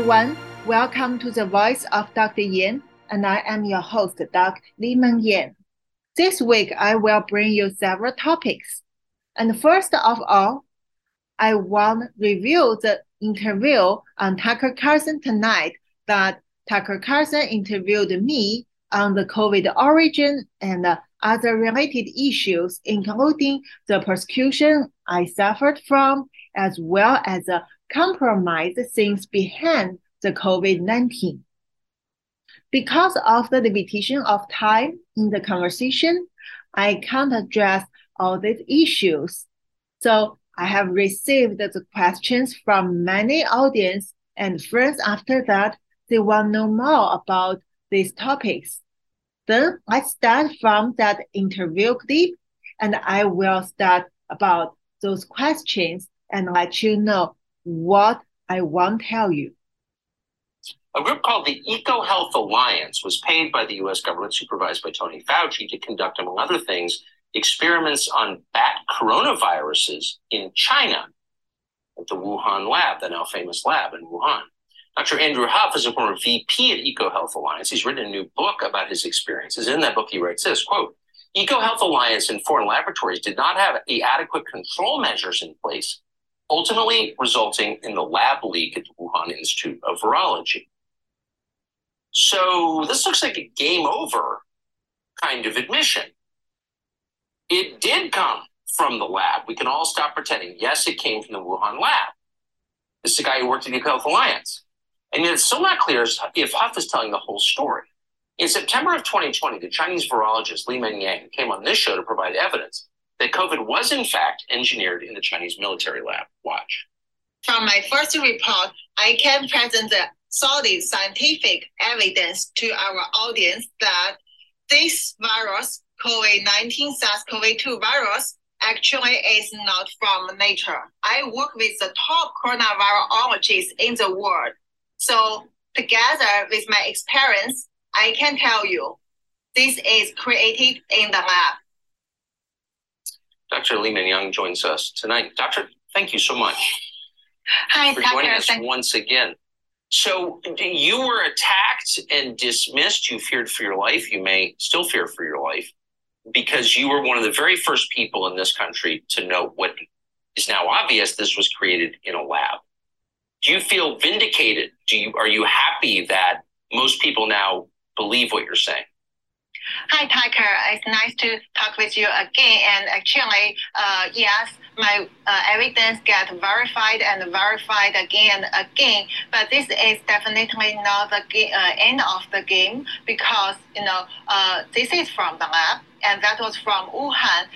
everyone. Welcome to the Voice of Dr. Yan, and I am your host, Dr. Li-Meng Yan. This week, I will bring you several topics. And first of all, I want to review the interview on Tucker Carlson tonight that Tucker Carlson interviewed me on the COVID origin and other related issues, including the persecution I suffered from, as well as the compromise things behind the COVID 19. Because of the limitation of time in the conversation, I can't address all these issues. So I have received the questions from many audience and friends after that. They want to know more about these topics. Then I start from that interview clip and I will start about those questions and let you know what I won't tell you. A group called the EcoHealth Alliance was paid by the US government, supervised by Tony Fauci, to conduct, among other things, experiments on bat coronaviruses in China at the Wuhan lab, the now famous lab in Wuhan. Dr. Andrew Huff is a former VP at EcoHealth Alliance. He's written a new book about his experiences. In that book, he writes this quote, EcoHealth Alliance and foreign laboratories did not have the adequate control measures in place, ultimately resulting in the lab leak at the Wuhan Institute of Virology. So this looks like a game over kind of admission. It did come from the lab. We can all stop pretending. Yes, it came from the Wuhan lab. This is the guy who worked at the Health Alliance. And yet it's still not clear if Huff is telling the whole story. In September of 2020, the Chinese virologist Li-Meng Yan came on this show to provide evidence that COVID was in fact engineered in the Chinese military lab. Watch. From my first report, I can present the solid scientific evidence to our audience that this virus COVID-19 SARS-CoV-2 virus actually is not from nature. I work with the top coronavirologists in the world. So together with my experience, I can tell you this is created in the lab. Dr. Li Young joins us tonight. Doctor, thank you so much. Hi, for Doctor. joining us once again. So you were attacked and dismissed. You feared for your life. You may still fear for your life because you were one of the very first people in this country to know what is now obvious this was created in a lab. Do you feel vindicated? Do you are you happy that most people now believe what you're saying? Hi, Tucker. It's nice to talk with you again. And actually, uh, yes, my uh, evidence get verified and verified again and again. But this is definitely not the uh, end of the game because you know uh, this is from the lab and that was from Wuhan.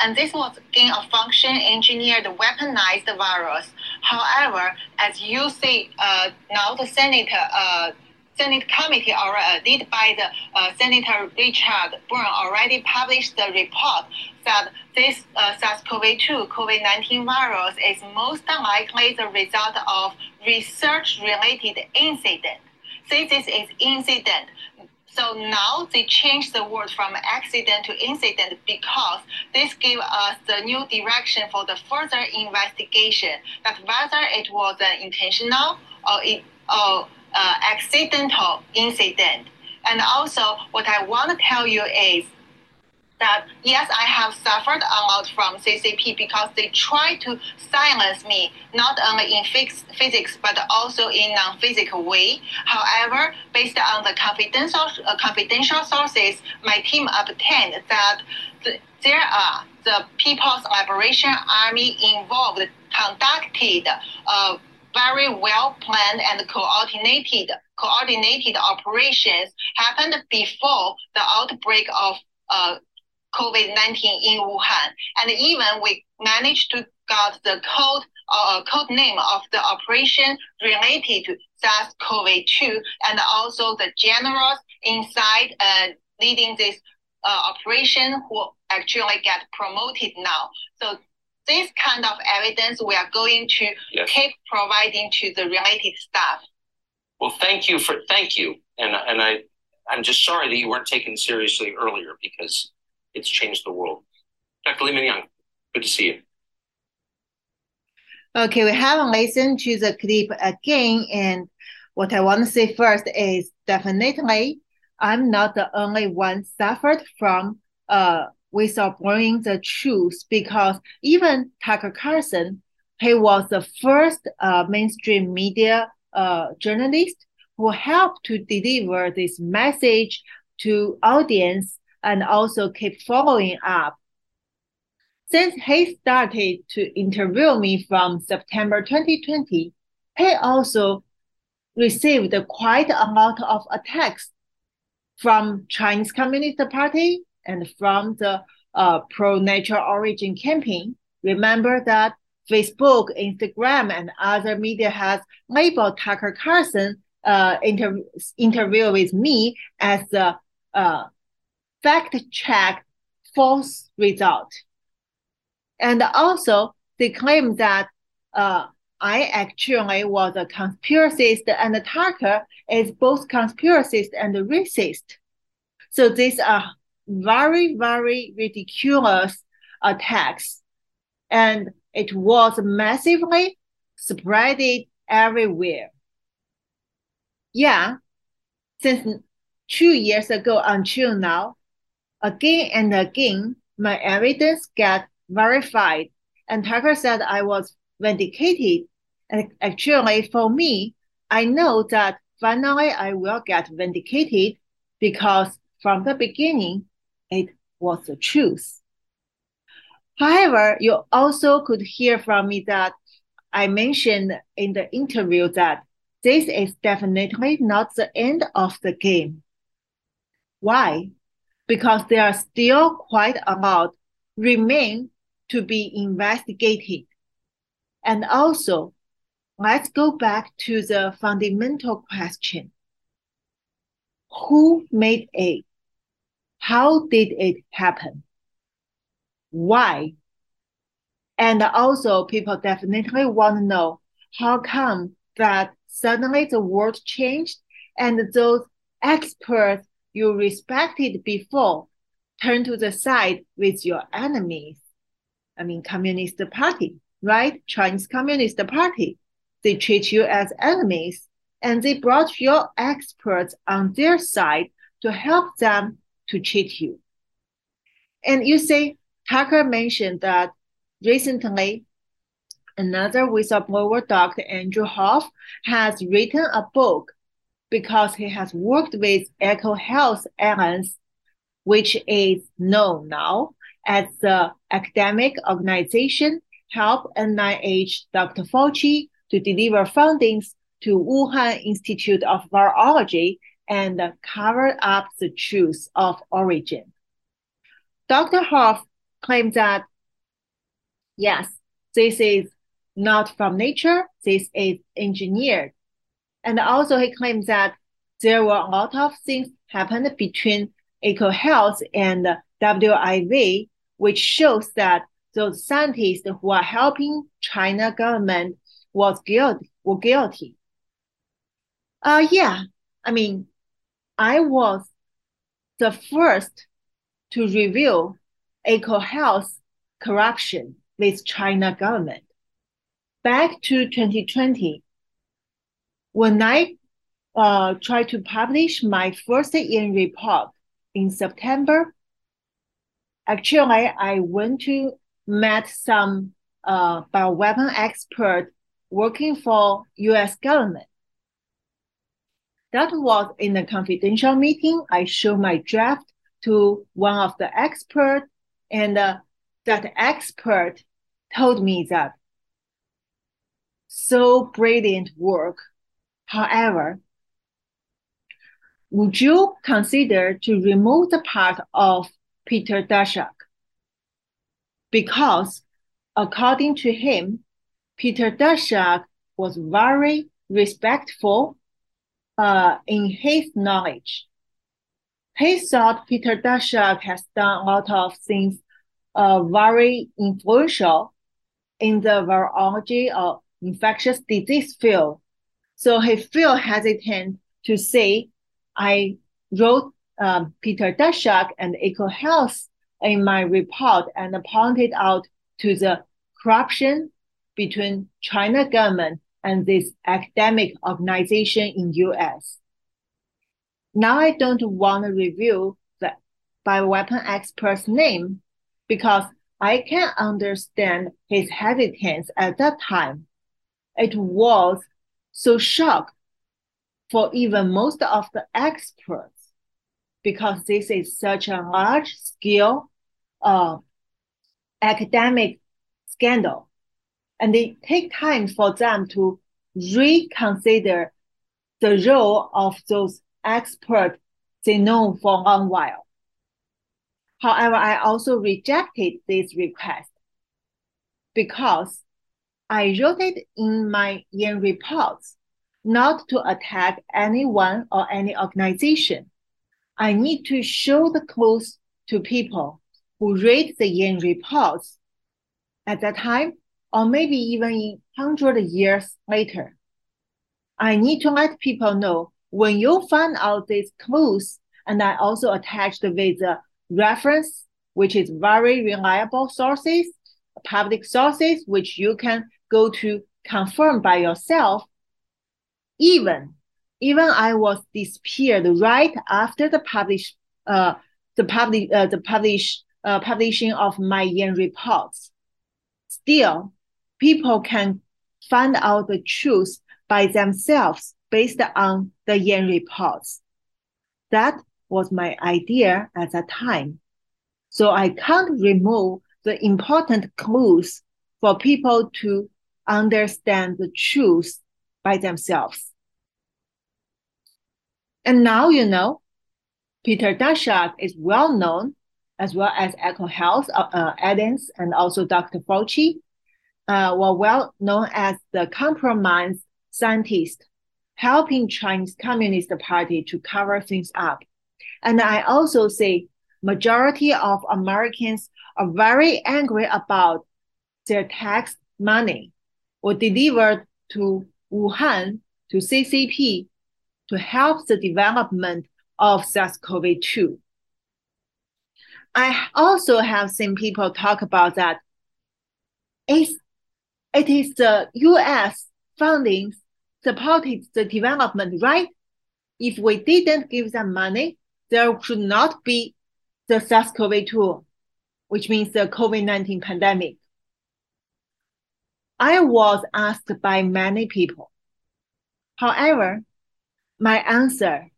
And this was gain of function engineered weaponized virus. However, as you see uh, now, the senator uh, Senate committee already led by the uh, Senator Richard Burr already published the report that this uh, SARS-CoV-2 COVID-19 virus is most likely the result of research-related incident. Since this is incident, so now they changed the word from accident to incident because this gave us the new direction for the further investigation that whether it was an intentional or it or uh, accidental incident. And also, what I want to tell you is that yes, I have suffered a lot from CCP because they try to silence me, not only in physics but also in non-physical way. However, based on the confidential uh, confidential sources, my team obtained that the, there are the People's Liberation Army involved conducted. Uh, very well planned and coordinated coordinated operations happened before the outbreak of uh, COVID-19 in Wuhan. And even we managed to got the code uh, code name of the operation related to SARS-CoV-2 and also the generals inside uh, leading this uh, operation who actually get promoted now. So this kind of evidence we are going to yes. keep providing to the related staff. Well, thank you for thank you, and and I I'm just sorry that you weren't taken seriously earlier because it's changed the world. Dr. Li Young, good to see you. Okay, we haven't listened to the clip again, and what I want to say first is definitely I'm not the only one suffered from uh whistleblowing the truth because even Tucker Carlson, he was the first uh, mainstream media uh, journalist who helped to deliver this message to audience and also keep following up. Since he started to interview me from September 2020, he also received quite a lot of attacks from Chinese Communist Party and from the uh, pro-natural origin campaign. Remember that Facebook, Instagram, and other media has labeled Tucker Carlson uh, inter- interview with me as a uh, fact check false result. And also, they claim that uh, I actually was a conspiracist and Tucker is both conspiracist and racist. So these are very, very ridiculous attacks. And it was massively spread everywhere. Yeah, since two years ago until now, again and again, my evidence got verified. And Tucker said I was vindicated and actually, for me, I know that finally I will get vindicated because from the beginning, it was the truth. However, you also could hear from me that I mentioned in the interview that this is definitely not the end of the game. Why? Because there are still quite a lot remain to be investigated. And also, let's go back to the fundamental question. Who made it? How did it happen? Why? And also people definitely want to know how come that suddenly the world changed and those experts you respected before turn to the side with your enemies. I mean, Communist Party, right? Chinese Communist Party. They treat you as enemies, and they brought your experts on their side to help them to cheat you. And you say, Tucker mentioned that recently another whistleblower, Dr. Andrew Huff, has written a book because he has worked with EcoHealth Alliance, which is known now as the academic organization help NIH Dr. Fauci to deliver fundings to Wuhan Institute of Virology and cover up the truth of origin. Dr. Huff claimed that, yes, this is not from nature, this is engineered. And also he claims that there were a lot of things happened between EcoHealth and WIV, which shows that those scientists who are helping China government was guilty were guilty. Uh yeah, I mean, I was the first to reveal EcoHealth corruption with China government. Back to 2020, when I uh, tried to publish my first year report in September, actually I went to met some uh, bioweapon expert working for U.S. government. That was in a confidential meeting. I showed my draft to one of the experts, and uh, that expert told me that so brilliant work. However, would you consider to remove the part of Peter Daszak? Because according to him, Peter Daszak was very respectful uh, in his knowledge. He thought Peter Daszak has done a lot of things uh, very influential in the virology of infectious disease field. So he feel hesitant to say, I wrote um, Peter Daszak and EcoHealth in my report and pointed out to the corruption between China government and this academic organization in US. Now I don't want to review the bioweapon expert's name because I can understand his hesitance at that time. It was so shock for even most of the experts because this is such a large scale uh, academic scandal. And it take time for them to reconsider the role of those experts they know for a long while. However, I also rejected this request because I wrote it in my Yan reports not to attack anyone or any organization. I need to show the clues to people who read the Yan reports at that time, or maybe even 100 years later. I need to let people know when you find out these clues, and I also attached with the reference, which is very reliable sources, public sources, which you can go to confirm by yourself. Even, even I was disappeared right after the publish, uh, the public, uh, the publish, uh, publishing of my Yan reports. Still, people can find out the truth by themselves based on the Yan reports. That was my idea at that time. So I can't remove the important clues for people to understand the truth by themselves. And now you know, Peter Daszak is well known as well as EcoHealth, Health, uh, Adams, and also Dr. Fauci, uh, were well known as the compromise scientist, helping Chinese Communist Party to cover things up. And I also say majority of Americans are very angry about their tax money were delivered to Wuhan to CCP to help the development of SARS-CoV-2. I also have seen people talk about that it's, it is the US funding supported the development, right? If we didn't give them money, there should not be the SARS-CoV-2, which means the COVID-19 pandemic. I was asked by many people. However, my answer,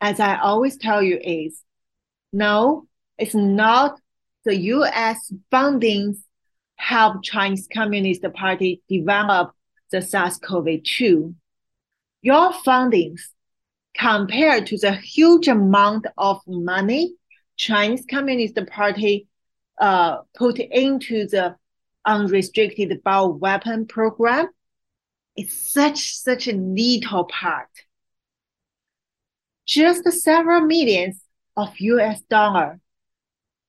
as I always tell you, is no, it's not the US funding help Chinese Communist Party develop the SARS-CoV-2. Your fundings compared to the huge amount of money Chinese Communist Party uh, put into the unrestricted bioweapon program, it's such such a little part. Just several millions of US dollar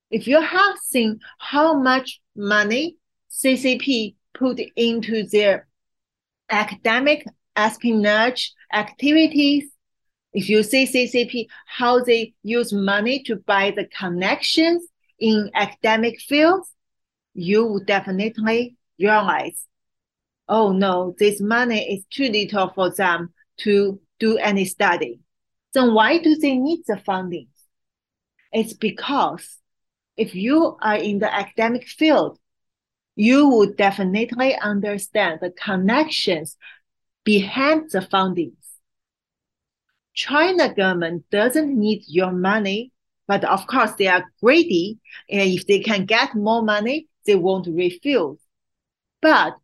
if you have seen how much money CCP put into their academic espionage activities, if you see CCP, how they use money to buy the connections in academic fields, you would definitely realize, oh no, this money is too little for them to do any study. Then why do they need the funding? It's because if you are in the academic field, you would definitely understand the connections behind the fundings. China government doesn't need your money, but of course they are greedy, and if they can get more money, they won't refuse. But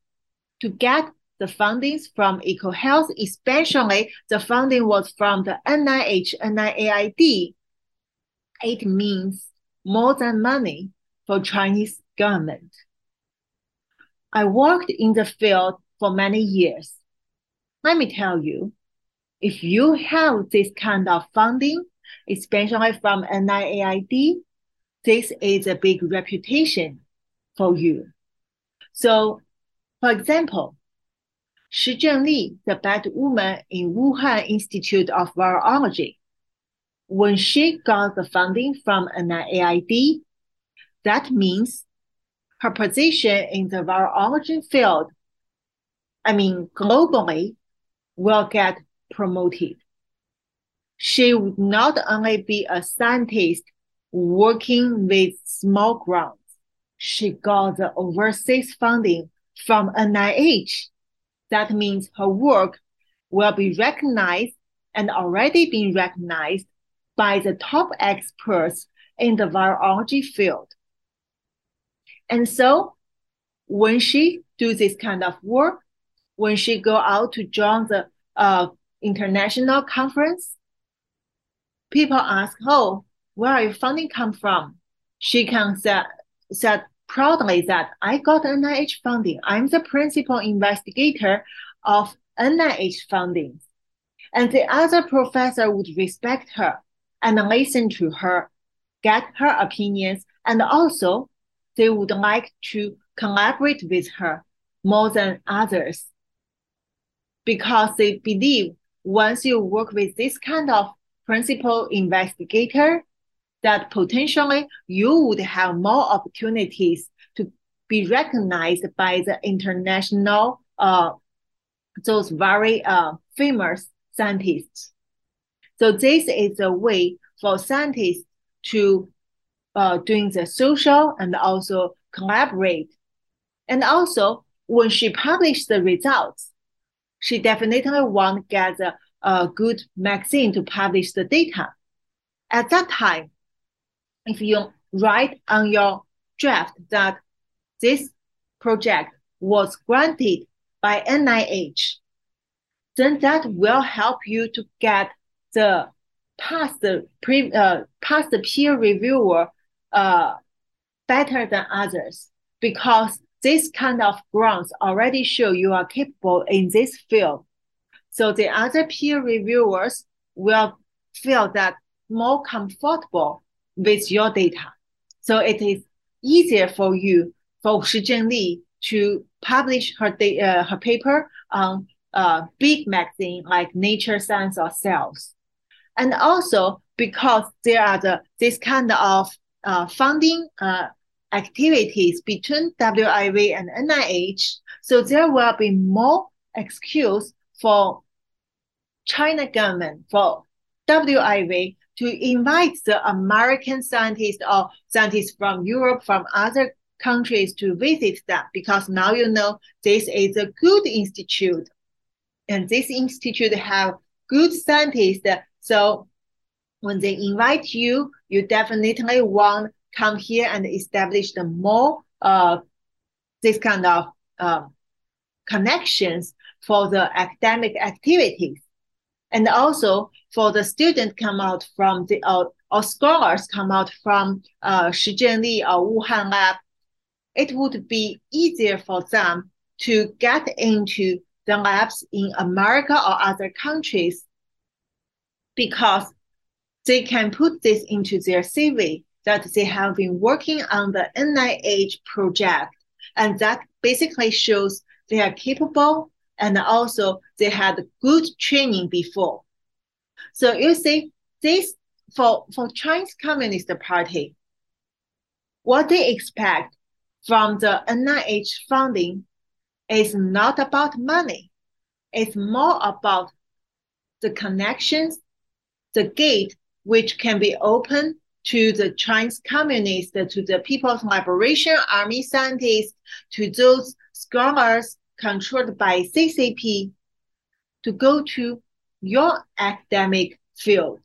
to get the fundings from EcoHealth, especially the funding was from the NIH, NIAID, it means more than money for Chinese government. I worked in the field for many years. Let me tell you, if you have this kind of funding, especially from NIAID, this is a big reputation for you. So, for example, Shi Zhengli, the bad woman in Wuhan Institute of Virology, when she got the funding from NIAID, that means her position in the virology field I mean globally, will get promoted. She would not only be a scientist working with small grants, she got the overseas funding from NIH. That means her work will be recognized and already been recognized by the top experts in the virology field. And so when she do this kind of work, when she go out to join the uh, international conference, people ask, oh, where are your funding come from? She can say, said proudly that I got NIH funding. I'm the principal investigator of NIH funding. And the other professor would respect her and listen to her, get her opinions, and also they would like to collaborate with her more than others because they believe once you work with this kind of principal investigator, that potentially you would have more opportunities to be recognized by the international, uh, those very uh, famous scientists. So this is a way for scientists to uh, doing the social and also collaborate. And also when she published the results, she definitely want get a, a good magazine to publish the data. At that time, if you write on your draft that this project was granted by NIH, then that will help you to get the past pre uh, past peer reviewer uh, better than others because this kind of grants already show you are capable in this field. So the other peer reviewers will feel that more comfortable with your data. So it is easier for you, for Shi Li, to publish her, uh, her paper on a big magazine like Nature Science or Cells. And also because there are the, this kind of uh, funding uh, activities between WIV and NIH. So there will be more excuse for China government, for WIV to invite the American scientists or scientists from Europe, from other countries to visit them because now you know this is a good institute and this institute have good scientists. So when they invite you, you definitely want come here and establish the more uh, this kind of uh, connections for the academic activities. And also for the student come out from the, uh, or scholars come out from uh, Shi Zhengli or Wuhan lab, it would be easier for them to get into the labs in America or other countries because they can put this into their CV that they have been working on the NIH project. And that basically shows they are capable and also they had good training before. So you see, this for, for Chinese Communist Party, what they expect from the NIH funding is not about money. It's more about the connections, the gate which can be opened to the Chinese communists, to the People's Liberation Army scientists, to those scholars controlled by CCP to go to your academic field.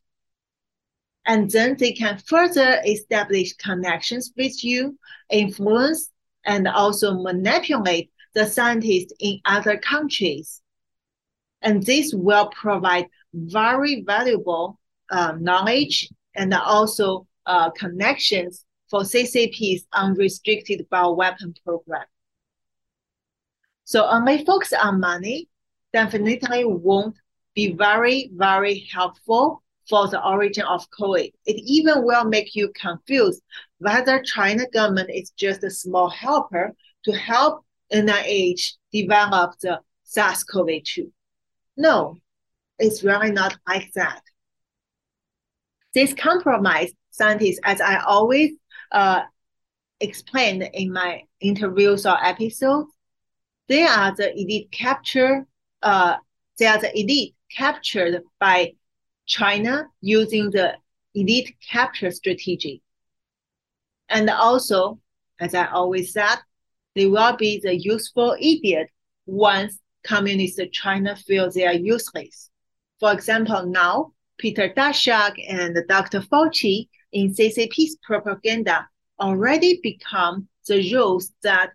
And then they can further establish connections with you, influence, and also manipulate the scientists in other countries. And this will provide very valuable uh, knowledge and also uh, connections for CCP's unrestricted bioweapon program. So only focus on money definitely won't be very, very helpful for the origin of COVID. It even will make you confused whether China government is just a small helper to help NIH develop the SARS-CoV-2. No, it's really not like that. This compromise scientists, as I always uh, explained in my interviews or episodes, They are the elite capture. Uh, they are the elite captured by China using the elite capture strategy. And also, as I always said, they will be the useful idiot once communist China feels they are useless. For example, now Peter Daszak and Dr. Fauci in CCP's propaganda already become the rules that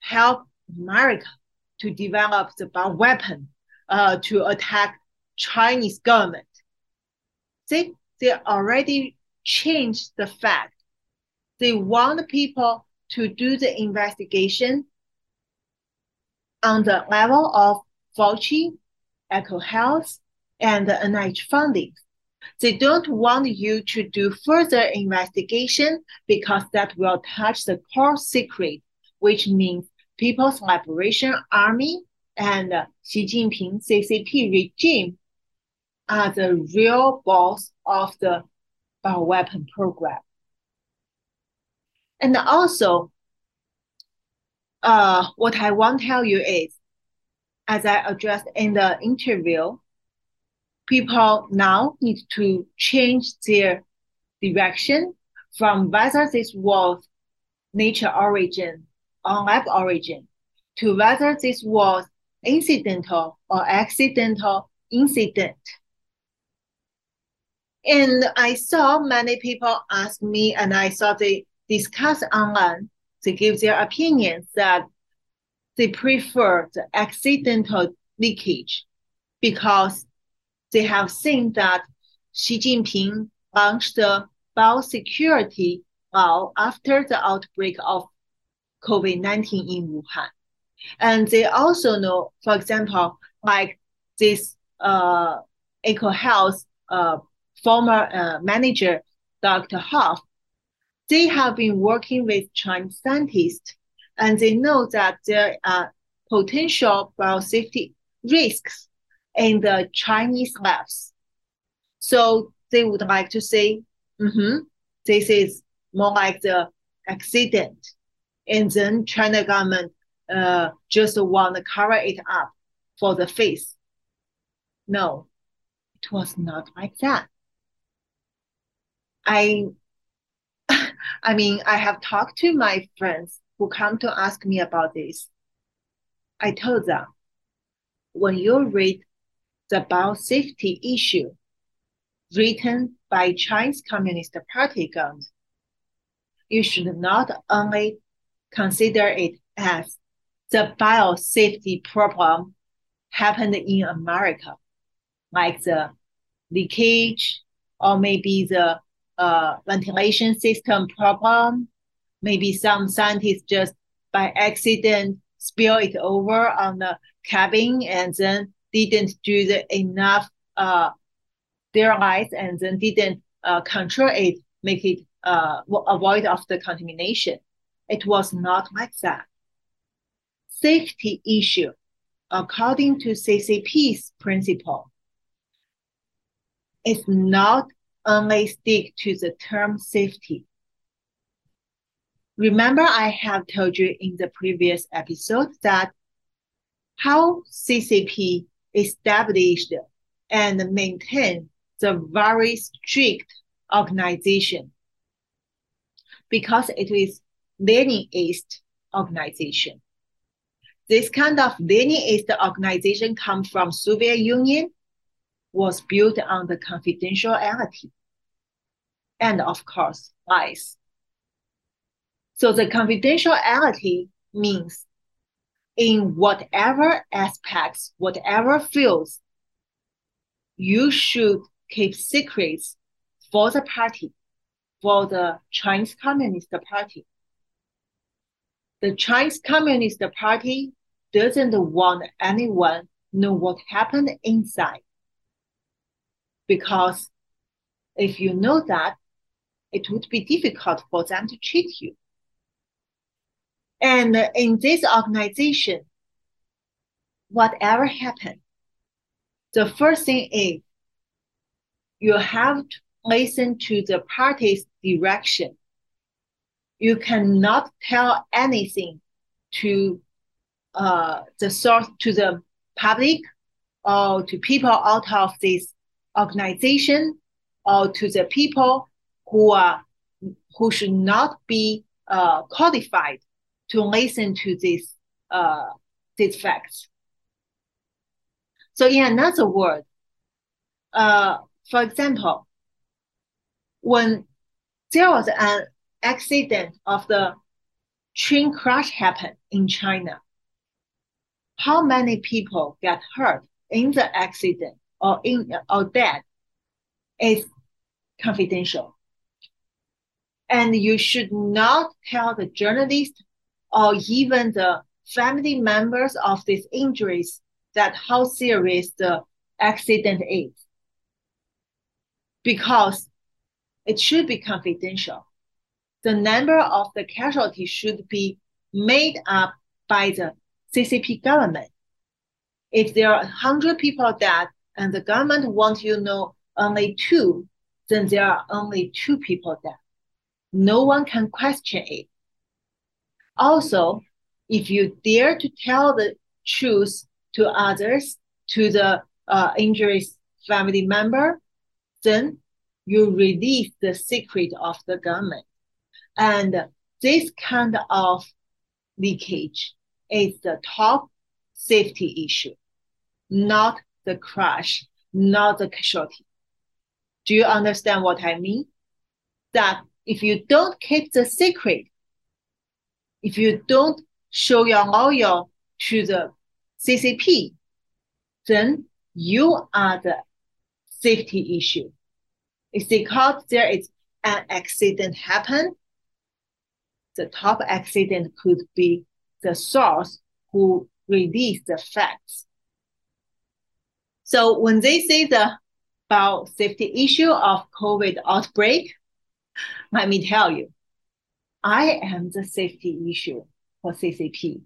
help America to develop the bomb weapon uh, to attack Chinese government. They, they already changed the fact. They want people to do the investigation on the level of Fauci, EcoHealth, and the NIH funding. They don't want you to do further investigation because that will touch the core secret, which means People's Liberation Army and Xi Jinping CCP regime are the real boss of the uh, bioweapon program. And also, uh, what I want to tell you is, as I addressed in the interview, people now need to change their direction from whether this was nature origin or lab origin to whether this was incidental or accidental incident. And I saw many people ask me, and I saw they discuss online to give their opinions that they prefer the accidental leakage because they have seen that Xi Jinping launched the biosecurity law after the outbreak of COVID-19 in Wuhan. And they also know, for example, like this uh, EcoHealth uh, former uh, manager, Dr. Huff, they have been working with Chinese scientists and they know that there are potential biosafety risks in the Chinese labs. So they would like to say, mm-hmm, this is more like the accident. And then China government uh, just want to cover it up for the face. No, it was not like that. I I mean, I have talked to my friends who come to ask me about this. I told them, when you read the biosafety issue written by Chinese Communist Party government, you should not only consider it as the biosafety problem happened in America, like the leakage or maybe the uh, ventilation system problem. Maybe some scientists just by accident spill it over on the cabin and then didn't do the enough uh, sterilize and then didn't uh, control it, make it uh, avoid of the contamination. It was not like that. Safety issue, according to CCP's principle, is not only stick to the term safety. Remember, I have told you in the previous episode that how CCP established and maintained the very strict organization because it is Leninist organization. This kind of Leninist organization comes from Soviet Union was built on the confidentiality and of course lies. So the confidentiality means in whatever aspects, whatever fields, you should keep secrets for the party, for the Chinese Communist Party. The Chinese Communist Party doesn't want anyone know what happened inside because if you know that, it would be difficult for them to cheat you. And in this organization, whatever happens, the first thing is you have to listen to the party's direction. You cannot tell anything to uh, the source to the public or to people out of this organization or to the people who are who should not be uh, qualified to listen to this uh, these facts. So in another word, uh, for example, when there was an accident of the train crash happened in China, how many people get hurt in the accident or in or dead is confidential. And you should not tell the journalist or even the family members of these injuries that how serious the accident is. Because it should be confidential. The number of the casualties should be made up by the CCP government. If there are 100 people dead and the government wants you know only two, then there are only two people dead. No one can question it. Also, if you dare to tell the truth to others, to the uh, injured family member, then you release the secret of the government. And this kind of leakage is the top safety issue, not the crash, not the casualty. Do you understand what I mean? That if you don't keep the secret, if you don't show your loyal to the CCP, then you are the safety issue. It's because there is an accident happen. The top accident could be the source who released the facts. So when they say the about safety issue of COVID outbreak, let me tell you, I am the safety issue for CCP.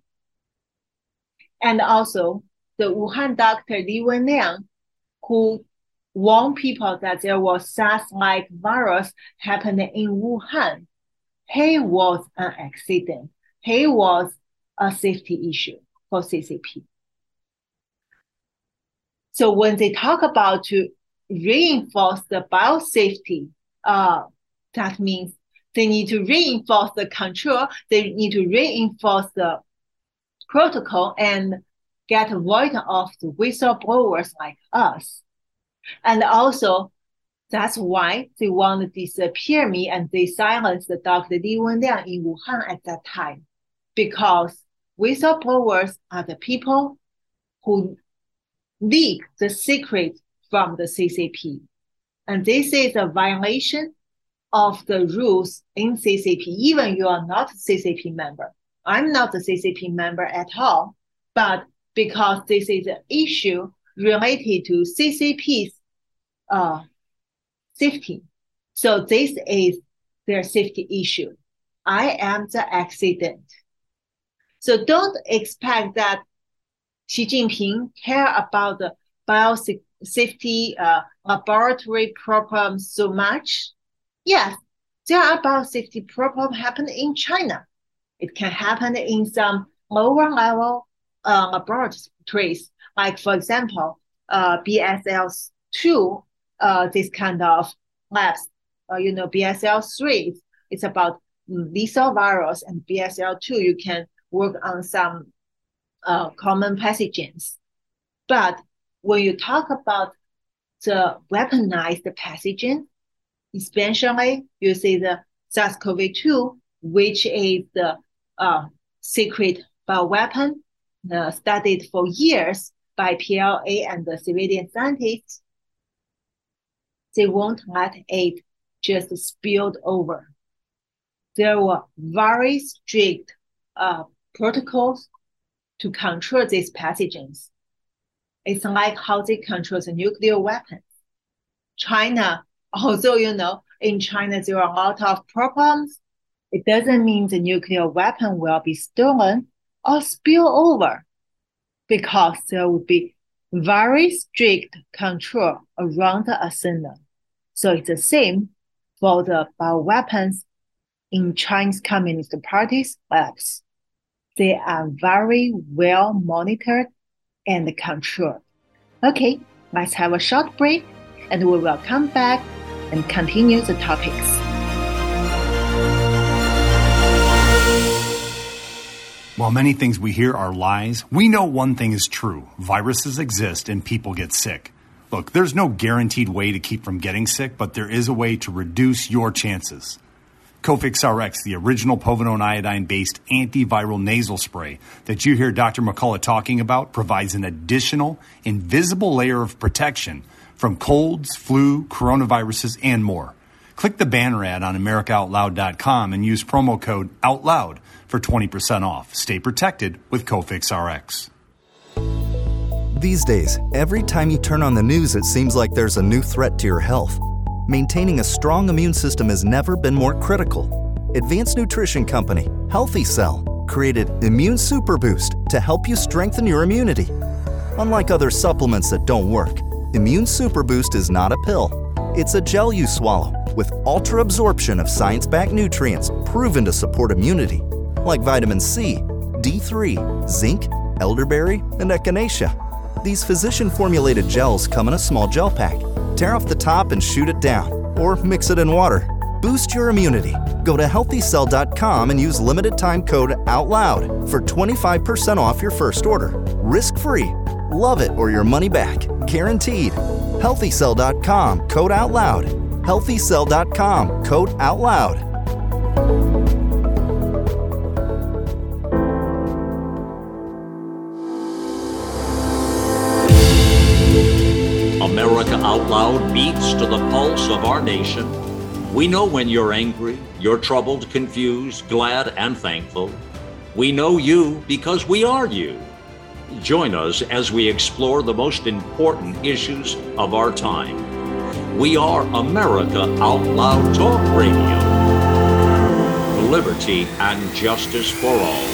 And also the Wuhan doctor Li Wenliang, who warned people that there was SARS-like virus happening in Wuhan. He was an accident. He was a safety issue for CCP. So when they talk about to reinforce the biosafety, uh, that means they need to reinforce the control, they need to reinforce the protocol and get rid of the whistleblowers like us. And also, that's why they want to disappear me and they silenced Dr. Li Wenliang in Wuhan at that time. Because whistleblowers are the people who leak the secret from the CCP. And this is a violation of the rules in CCP, even you are not a CCP member. I'm not a CCP member at all, but because this is an issue related to CCP's uh, safety. So this is their safety issue. I am the accident. So don't expect that Xi Jinping care about the biosafety uh, laboratory problems so much. Yes, there are biosafety problems happen in China. It can happen in some lower level uh, laboratories, like for example, uh, BSL2, uh, this kind of labs. Uh, you know, BSL3 it's about lethal virus, and BSL2 you can work on some uh, common pathogens. But when you talk about the weaponized pathogen, especially you see the SARS-CoV-2, which is the uh, secret bioweapon uh, studied for years by PLA and the civilian scientists, they won't let it just spilled over. There were very strict uh, protocols to control these pathogens. It's like how they control the nuclear weapons. China, although you know, in China there are a lot of problems, it doesn't mean the nuclear weapon will be stolen or spill over because there will be very strict control around the arsenal. So it's the same for the bioweapons in Chinese Communist Party's labs. They are very well monitored and controlled. Okay, let's have a short break and we will come back and continue the topics. While many things we hear are lies, we know one thing is true viruses exist and people get sick. Look, there's no guaranteed way to keep from getting sick, but there is a way to reduce your chances. Cofix RX, the original povidone iodine based antiviral nasal spray that you hear Dr. McCullough talking about, provides an additional invisible layer of protection from colds, flu, coronaviruses, and more. Click the banner ad on AmericaOutloud.com and use promo code OUTLOUD for 20% off. Stay protected with Cofix RX. These days, every time you turn on the news, it seems like there's a new threat to your health maintaining a strong immune system has never been more critical. Advanced Nutrition Company, Healthy Cell, created Immune Super Boost to help you strengthen your immunity. Unlike other supplements that don't work, Immune Super Boost is not a pill. It's a gel you swallow with ultra absorption of science backed nutrients proven to support immunity, like vitamin C, D3, zinc, elderberry, and echinacea. These physician formulated gels come in a small gel pack Tear off the top and shoot it down, or mix it in water. Boost your immunity. Go to healthycell.com and use limited time code OUTLOUD for 25% off your first order. Risk free. Love it or your money back. Guaranteed. Healthycell.com code OUTLOUD. Healthycell.com code OUTLOUD. Beats to the pulse of our nation. We know when you're angry, you're troubled, confused, glad, and thankful. We know you because we are you. Join us as we explore the most important issues of our time. We are America Out Loud Talk Radio. Liberty and justice for all.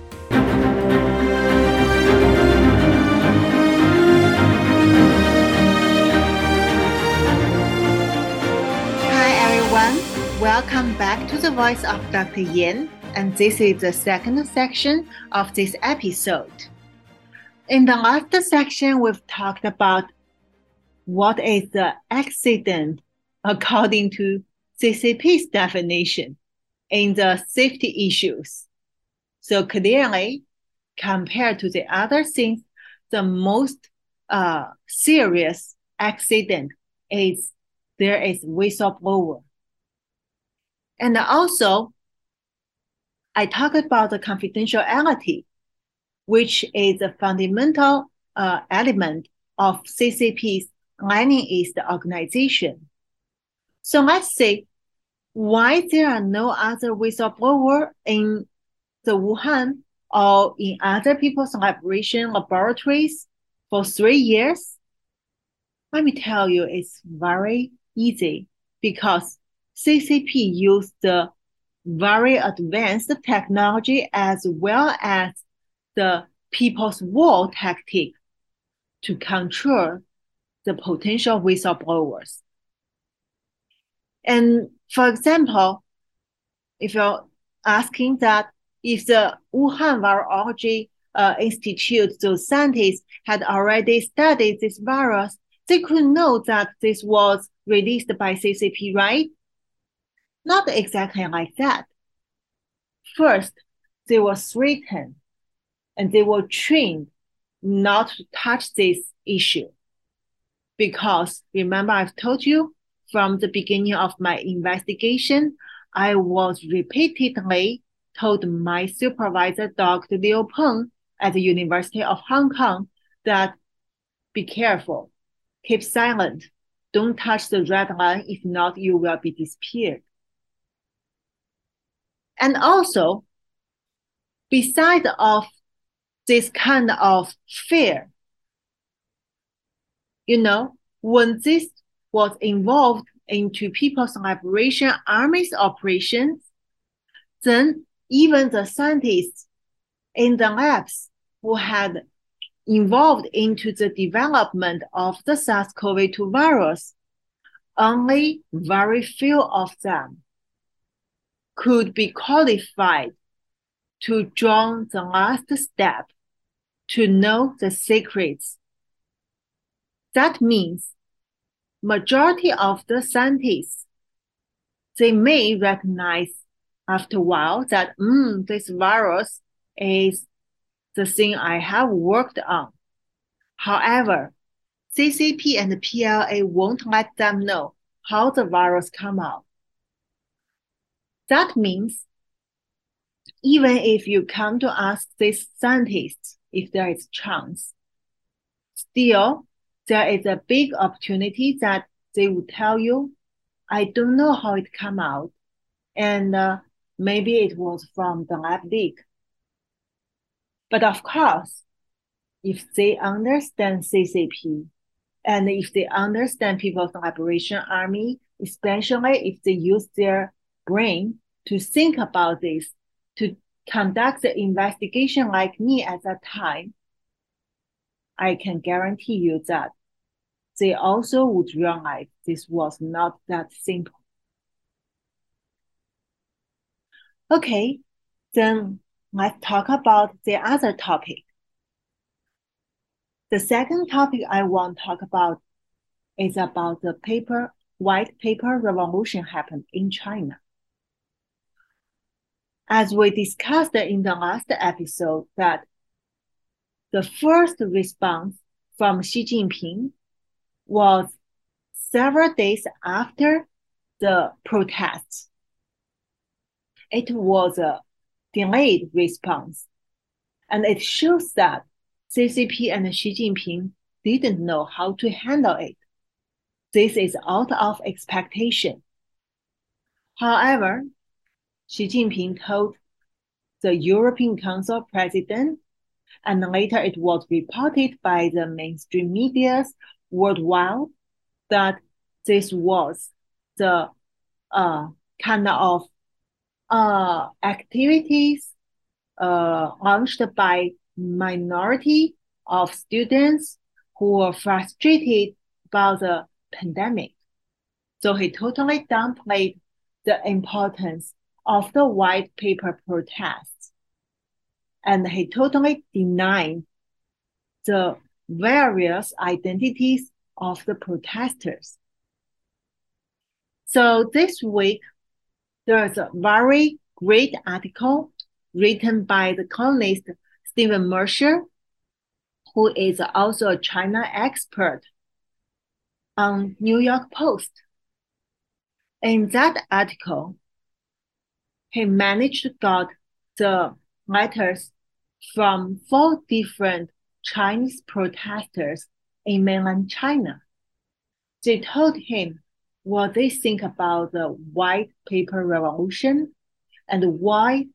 Welcome back to the voice of Dr. Yan, and this is the second section of this episode. In the last section, we've talked about what is the accident according to CCP's definition in the safety issues. So clearly, compared to the other things, the most uh, serious accident is there is whistleblower and also, I talk about the confidentiality, which is a fundamental uh, element of CCP's Leninist organization. So let's see why there are no other whistleblower in the Wuhan or in other people's liberation laboratories for three years? Let me tell you, it's very easy because CCP used the very advanced technology as well as the people's war tactic to control the potential whistleblowers. And for example, if you're asking that if the Wuhan Virology uh, Institute, those scientists had already studied this virus, they could know that this was released by CCP, right? Not exactly like that. First, they were threatened and they were trained not to touch this issue. Because remember, I've told you from the beginning of my investigation, I was repeatedly told my supervisor, Dr. Leo Poon at the University of Hong Kong, that be careful, keep silent, don't touch the red line, if not, you will be disappeared. And also, besides of this kind of fear, you know, when this was involved into People's Liberation Army's operations, then even the scientists in the labs who had involved into the development of the SARS-CoV-2 virus, only very few of them could be qualified to join the last step to know the secrets. That means majority of the scientists, they may recognize after a while that mm, this virus is the thing I have worked on. However, CCP and PLA won't let them know how the virus come out. That means even if you come to ask these scientists if there is chance, still there is a big opportunity that they will tell you, I don't know how it come out, and uh, maybe it was from the lab leak. But of course, if they understand CCP and if they understand People's Liberation Army, especially if they use their brain to think about this, to conduct the investigation like me at that time, I can guarantee you that they also would realize this was not that simple. Okay, then let's talk about the other topic. The second topic I want to talk about is about the paper white paper revolution happened in China. As we discussed in the last episode that the first response from Xi Jinping was several days after the protests. It was a delayed response. And it shows that CCP and Xi Jinping didn't know how to handle it. This is out of expectation. However, Xi Jinping told the European Council president, and later it was reported by the mainstream medias worldwide that this was the uh, kind of uh, activities uh, launched by minority of students who were frustrated about the pandemic. So he totally downplayed the importance of the white paper protests. And he totally denied the various identities of the protesters. So this week, there's a very great article written by the columnist Steven Mosher, who is also a China expert on New York Post. In that article, he managed to get the letters from four different Chinese protesters in mainland China. They told him what they think about the white paper revolution and why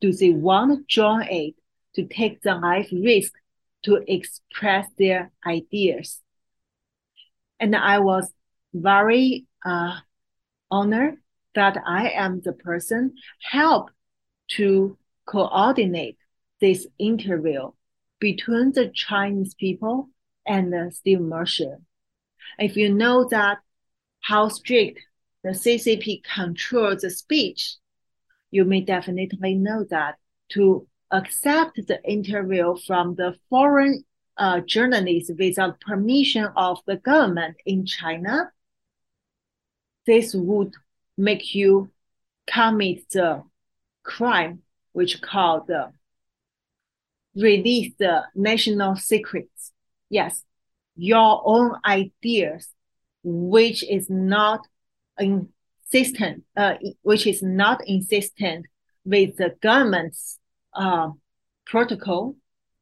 do they want to join it to take the life risk to express their ideas. And I was very uh, honored that I am the person help to coordinate this interview between the Chinese people and Steve Mosher. If you know that how strict the CCP controls the speech, you may definitely know that to accept the interview from the foreign uh, journalist without permission of the government in China, this would make you commit the crime which called the release the national secrets. Yes, your own ideas, which is not insistent, uh, which is not insistent with the government's uh, protocol,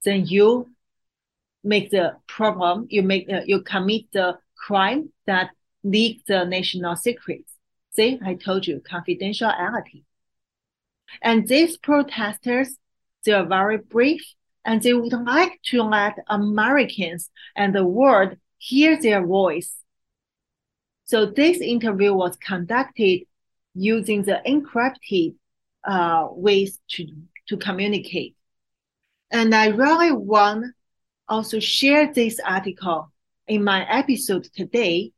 then you make the problem, you make uh, you commit the crime that leak the national secrets. See, I told you confidentiality. And these protesters They are very brief and they would like to let Americans and the world hear their voice. So this interview was conducted using the encrypted uh, ways to, to communicate. And I really want also share this article in my episode today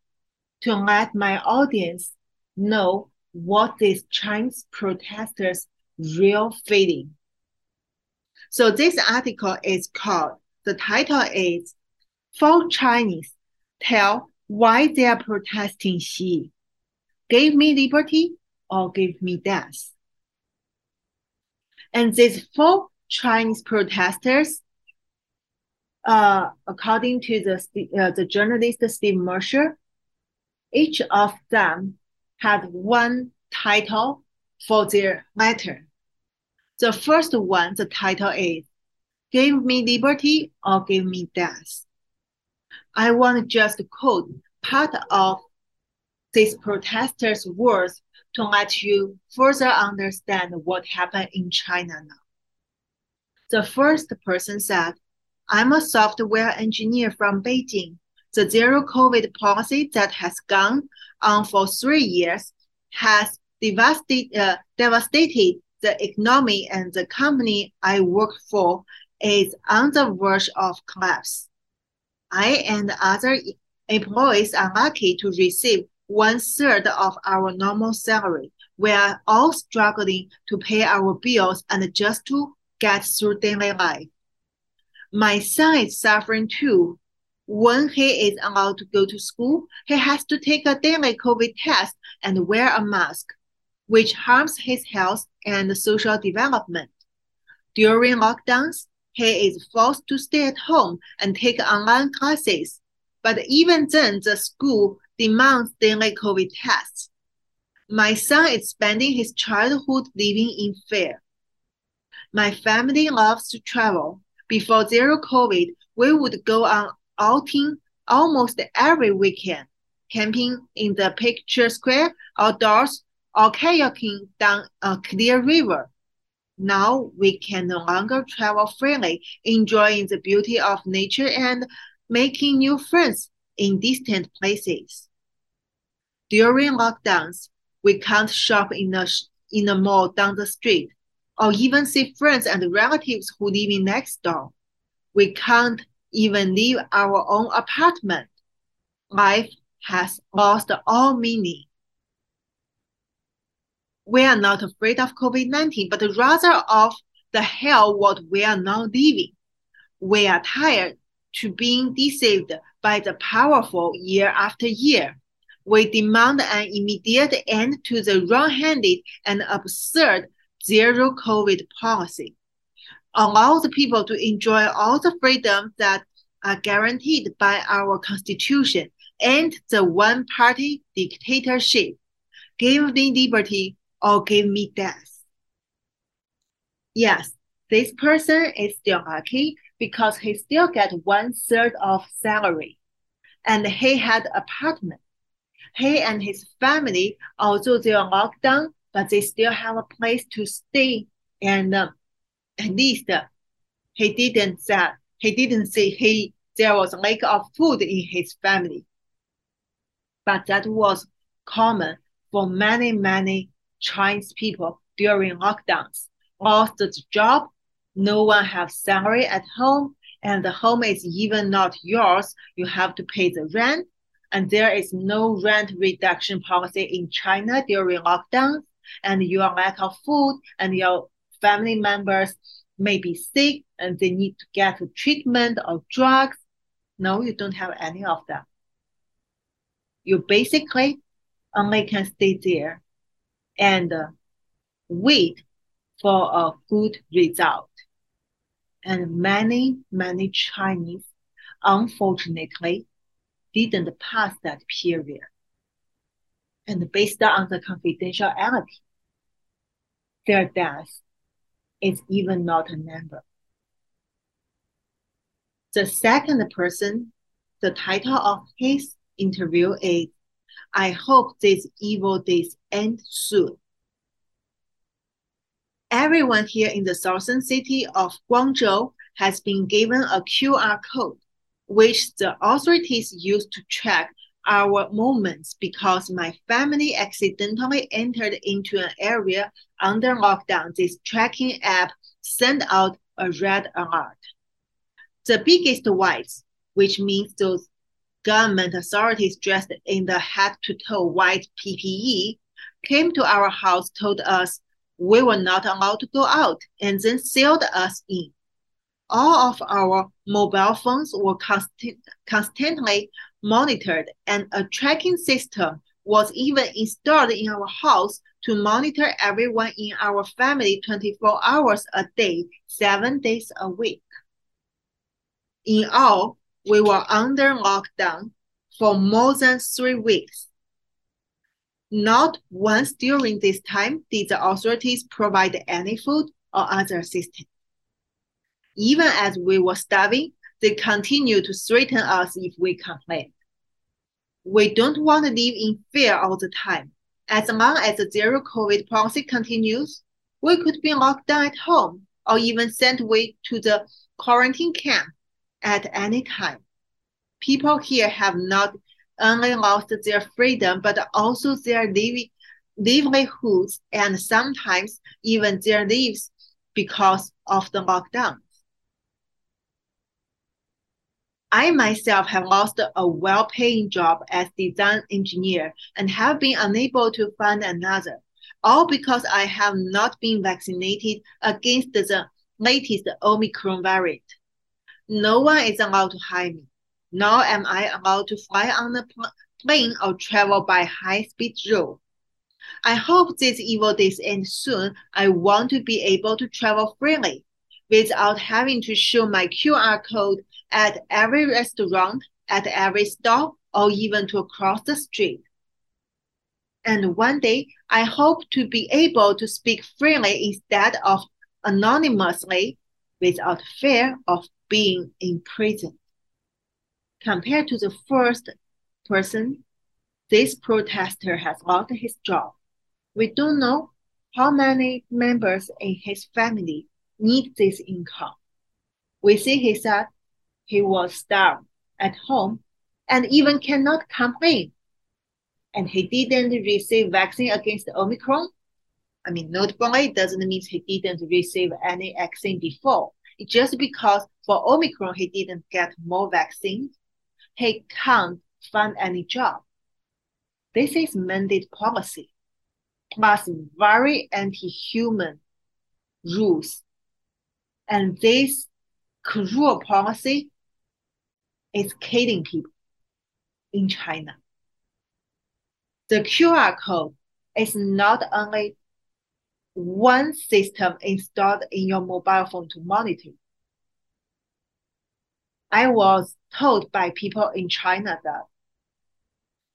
to let my audience know what these Chinese protesters real feeling. So this article is called, the title is For Chinese Tell Why They Are Protesting Xi. Give me liberty or give me death. And these four Chinese protesters, uh, according to the, uh, the journalist Steve Mosher, each of them had one title for their letter. The first one, the title is Give Me Liberty or Give Me Death. I want to just quote part of these protesters' words to let you further understand what happened in China now. The first person said, I'm a software engineer from Beijing. The zero COVID policy that has gone on for three years has devastated, uh, devastated the economy and the company I work for is on the verge of collapse. I and other employees are lucky to receive one third of our normal salary. We are all struggling to pay our bills and just to get through daily life. My son is suffering too. When he is allowed to go to school, he has to take a daily COVID test and wear a mask, which harms his health and social development. During lockdowns, he is forced to stay at home and take online classes. But even then, the school demands daily COVID tests. My son is spending his childhood living in fear. My family loves to travel. Before zero COVID, we would go on outing almost every weekend, camping in the picture square, outdoors, or kayaking down a clear river. Now we can no longer travel freely, enjoying the beauty of nature and making new friends in distant places. During lockdowns, we can't shop in a, in a mall down the street or even see friends and relatives who live in next door. We can't even leave our own apartment. Life has lost all meaning we are not afraid of COVID 19, but rather of the hell what we are now living. We are tired to being deceived by the powerful year after year. We demand an immediate end to the wrong handed and absurd zero COVID policy. Allow the people to enjoy all the freedoms that are guaranteed by our Constitution and the one party dictatorship. Give me liberty or give me death. Yes, this person is still lucky because he still get one third of salary and he had apartment. He and his family, although they are locked down, but they still have a place to stay. And uh, at least uh, he didn't say he didn't say he there was a lack of food in his family. But that was common for many, many Chinese people during lockdowns. Lost the job, no one have salary at home, and the home is even not yours. You have to pay the rent, and there is no rent reduction policy in China during lockdowns, and you are lack of food, and your family members may be sick and they need to get treatment or drugs. No, you don't have any of that. You basically only can stay there and uh, wait for a good result. And many, many Chinese, unfortunately, didn't pass that period. And based on the confidentiality, their death is even not a number. The second person, the title of his interview is I hope these evil days end soon. Everyone here in the southern city of Guangzhou has been given a QR code, which the authorities use to track our moments because my family accidentally entered into an area under lockdown. This tracking app sent out a red alert. The biggest whites, which means those government authorities dressed in the head to toe white PPE, came to our house, told us we were not allowed to go out, and then sealed us in. All of our mobile phones were constant, constantly monitored, and a tracking system was even installed in our house to monitor everyone in our family 24 hours a day, seven days a week. In all, we were under lockdown for more than three weeks. Not once during this time did the authorities provide any food or other assistance. Even as we were starving, they continued to threaten us if we complained. We don't want to live in fear all the time. As long as the zero COVID policy continues, we could be locked down at home or even sent away to the quarantine camp at any time. People here have not only lost their freedom, but also their living, livelihoods and sometimes even their lives because of the lockdown. I myself have lost a well-paying job as design engineer and have been unable to find another, all because I have not been vaccinated against the latest Omicron variant. No one is allowed to hire me nor am I allowed to fly on a plane or travel by high-speed road. I hope these evil days end soon. I want to be able to travel freely without having to show my QR code at every restaurant, at every stop, or even to cross the street. And one day, I hope to be able to speak freely instead of anonymously without fear of being imprisoned. Compared to the first person, this protester has lost his job. We don't know how many members in his family need this income. We see he said he was starved at home and even cannot complain. And he didn't receive vaccine against Omicron. I mean, not notably, doesn't mean he didn't receive any vaccine before. It's just because for Omicron, he didn't get more vaccines he can't find any job. This is mandate policy, plus very anti-human rules. And this cruel policy is killing people in China. The QR code is not only one system installed in your mobile phone to monitor. I was told by people in China that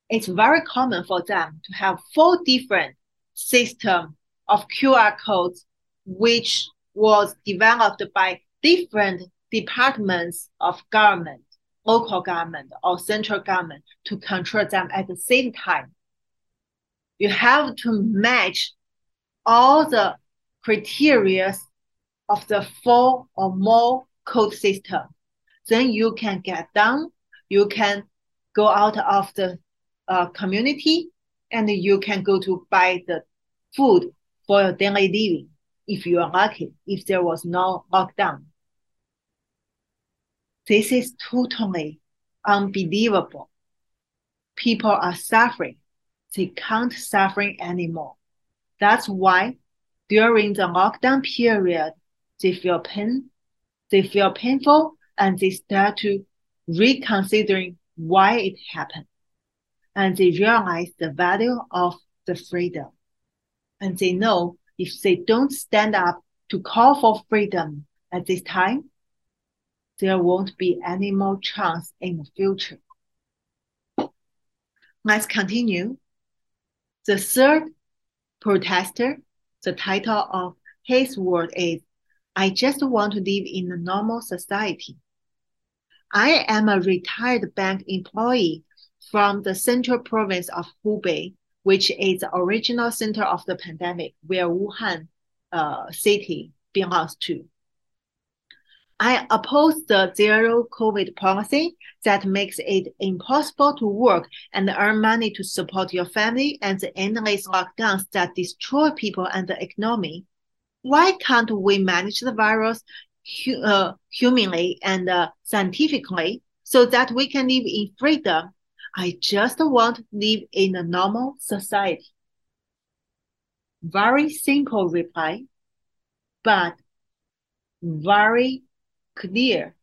it's very common for them to have four different system of QR codes, which was developed by different departments of government, local government or central government to control them at the same time. You have to match all the criteria of the four or more code system then you can get down, you can go out of the uh, community, and you can go to buy the food for your daily living if you are lucky, if there was no lockdown. This is totally unbelievable. People are suffering. They can't suffering anymore. That's why during the lockdown period, they feel pain, they feel painful, and they start to reconsidering why it happened. And they realize the value of the freedom. And they know if they don't stand up to call for freedom at this time, there won't be any more chance in the future. Let's continue. The third protester, the title of his word is I just want to live in a normal society. I am a retired bank employee from the central province of Hubei, which is the original center of the pandemic, where Wuhan uh, city belongs to. I oppose the zero COVID policy that makes it impossible to work and earn money to support your family and the endless lockdowns that destroy people and the economy. Why can't we manage the virus uh, humanly and uh, scientifically so that we can live in freedom? I just want to live in a normal society. Very simple reply, but very clear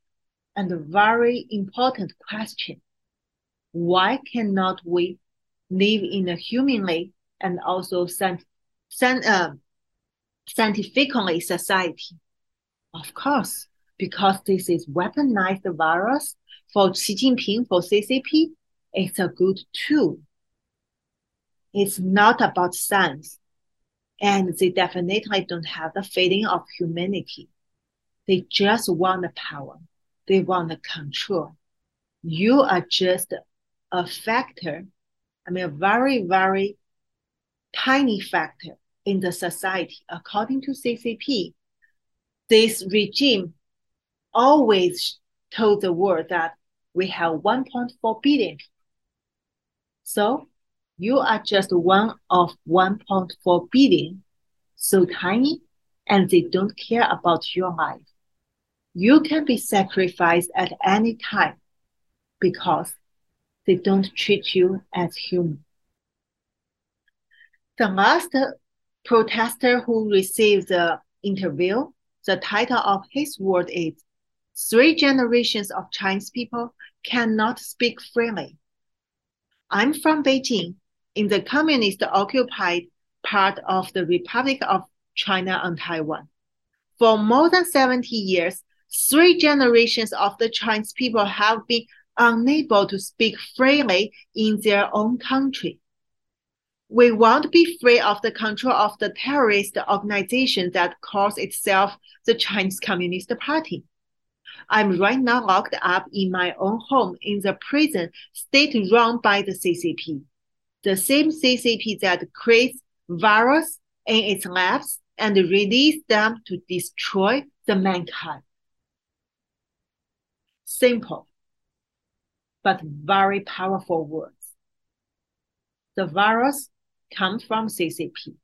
and very important question. Why cannot we live in a humanly and also scient, uh, scientifically society? Of course, because this is weaponized virus for Xi Jinping, for CCP, it's a good tool. It's not about science. And they definitely don't have the feeling of humanity. They just want the power. They want the control. You are just a factor. I mean, a very, very tiny factor in the society. According to CCP, this regime always told the world that we have 1.4 billion. So you are just one of 1.4 billion, so tiny, and they don't care about your life you can be sacrificed at any time because they don't treat you as human. The last protester who received the interview, the title of his word is Three Generations of Chinese People Cannot Speak Freely. I'm from Beijing, in the communist occupied part of the Republic of China and Taiwan. For more than 70 years, three generations of the Chinese people have been unable to speak freely in their own country. We won't be free of the control of the terrorist organization that calls itself the Chinese Communist Party. I'm right now locked up in my own home in the prison state run by the CCP, the same CCP that creates virus in its labs and release them to destroy the mankind simple but very powerful words. The virus comes from CCP.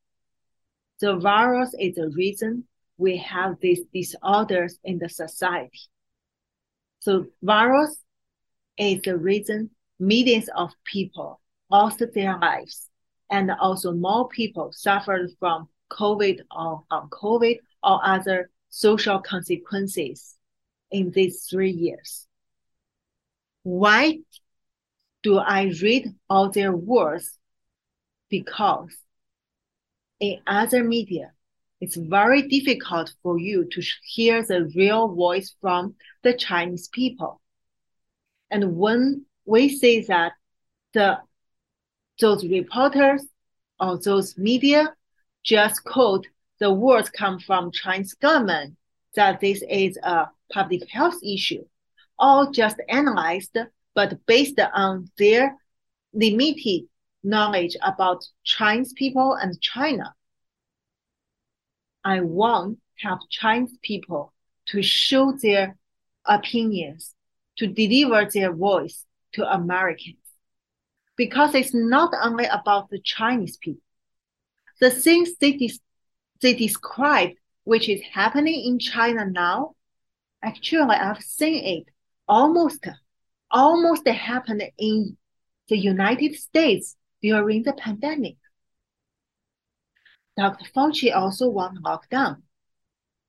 The virus is the reason we have these disorders in the society. So virus is the reason millions of people lost their lives and also more people suffered from COVID or on COVID or other social consequences in these three years. Why do I read all their words? Because in other media, it's very difficult for you to hear the real voice from the Chinese people. And when we say that the those reporters or those media just quote the words come from Chinese government that this is a public health issue, all just analyzed but based on their limited knowledge about Chinese people and China. I want have Chinese people to show their opinions, to deliver their voice to Americans. Because it's not only about the Chinese people. The things they, des- they described, which is happening in China now, Actually, I've seen it almost, almost happened in the United States during the pandemic. Dr. Fauci also want lockdown.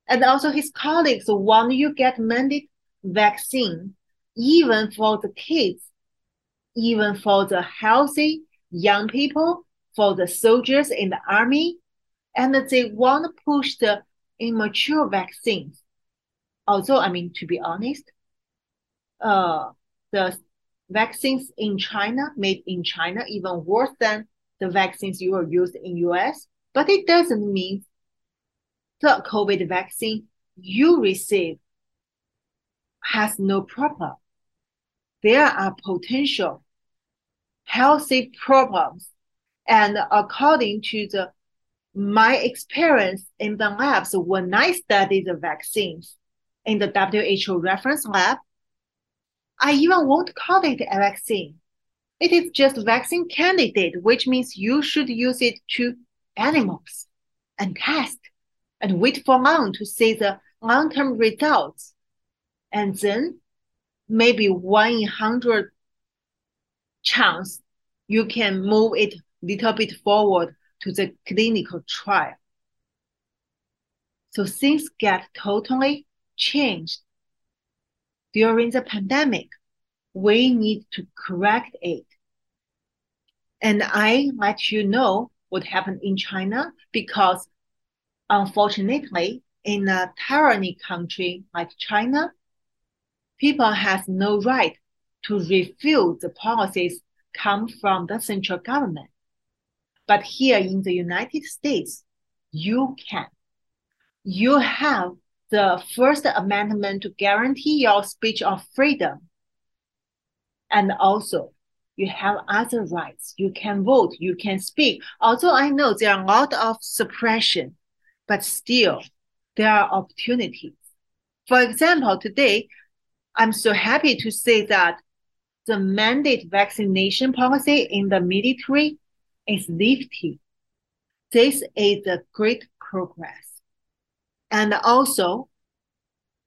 And also his colleagues want you get mandate vaccine, even for the kids, even for the healthy young people, for the soldiers in the army, and they want to push the immature vaccines although I mean to be honest, uh, the vaccines in China made in China even worse than the vaccines you are used in US. But it doesn't mean the COVID vaccine you receive has no problem. There are potential healthy problems, and according to the my experience in the labs when I studied the vaccines in the WHO reference lab, I even won't call it a vaccine. It is just vaccine candidate, which means you should use it to animals and test and wait for long to see the long-term results. And then maybe one in hundred chance you can move it little bit forward to the clinical trial. So things get totally changed. During the pandemic, we need to correct it. And I let you know what happened in China because unfortunately, in a tyranny country like China, people has no right to refuse the policies come from the central government. But here in the United States, you can. You have the First Amendment to guarantee your speech of freedom. And also, you have other rights. You can vote, you can speak. Although I know there are a lot of suppression, but still, there are opportunities. For example, today, I'm so happy to say that the mandate vaccination policy in the military is lifted. This is a great progress. And also,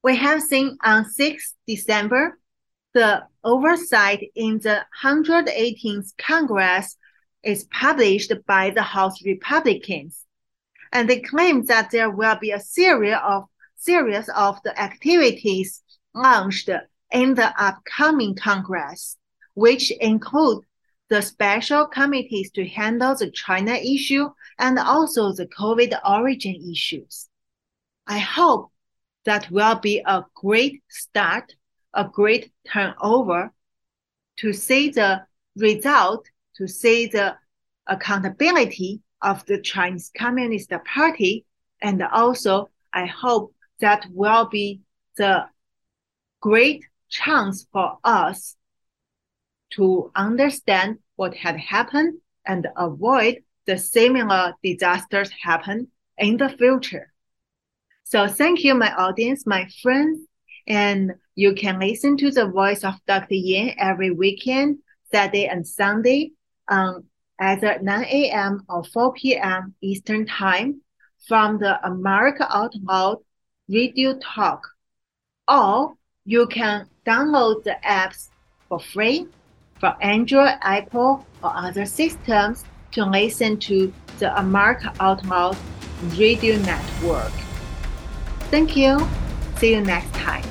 we have seen on 6 December, the oversight in the 118th Congress is published by the House Republicans. And they claim that there will be a series of series of the activities launched in the upcoming Congress, which include the special committees to handle the China issue and also the COVID origin issues. I hope that will be a great start, a great turnover to see the result, to see the accountability of the Chinese Communist Party. And also, I hope that will be the great chance for us to understand what had happened and avoid the similar disasters happen in the future. So thank you, my audience, my friends, and you can listen to the voice of Dr. Yan every weekend, Saturday and Sunday, um, on either 9 a.m. or 4 p.m. Eastern Time from the America Out Loud Radio Talk. Or you can download the apps for free for Android, Apple, or other systems to listen to the America Out Loud Radio Network. Thank you. See you next time.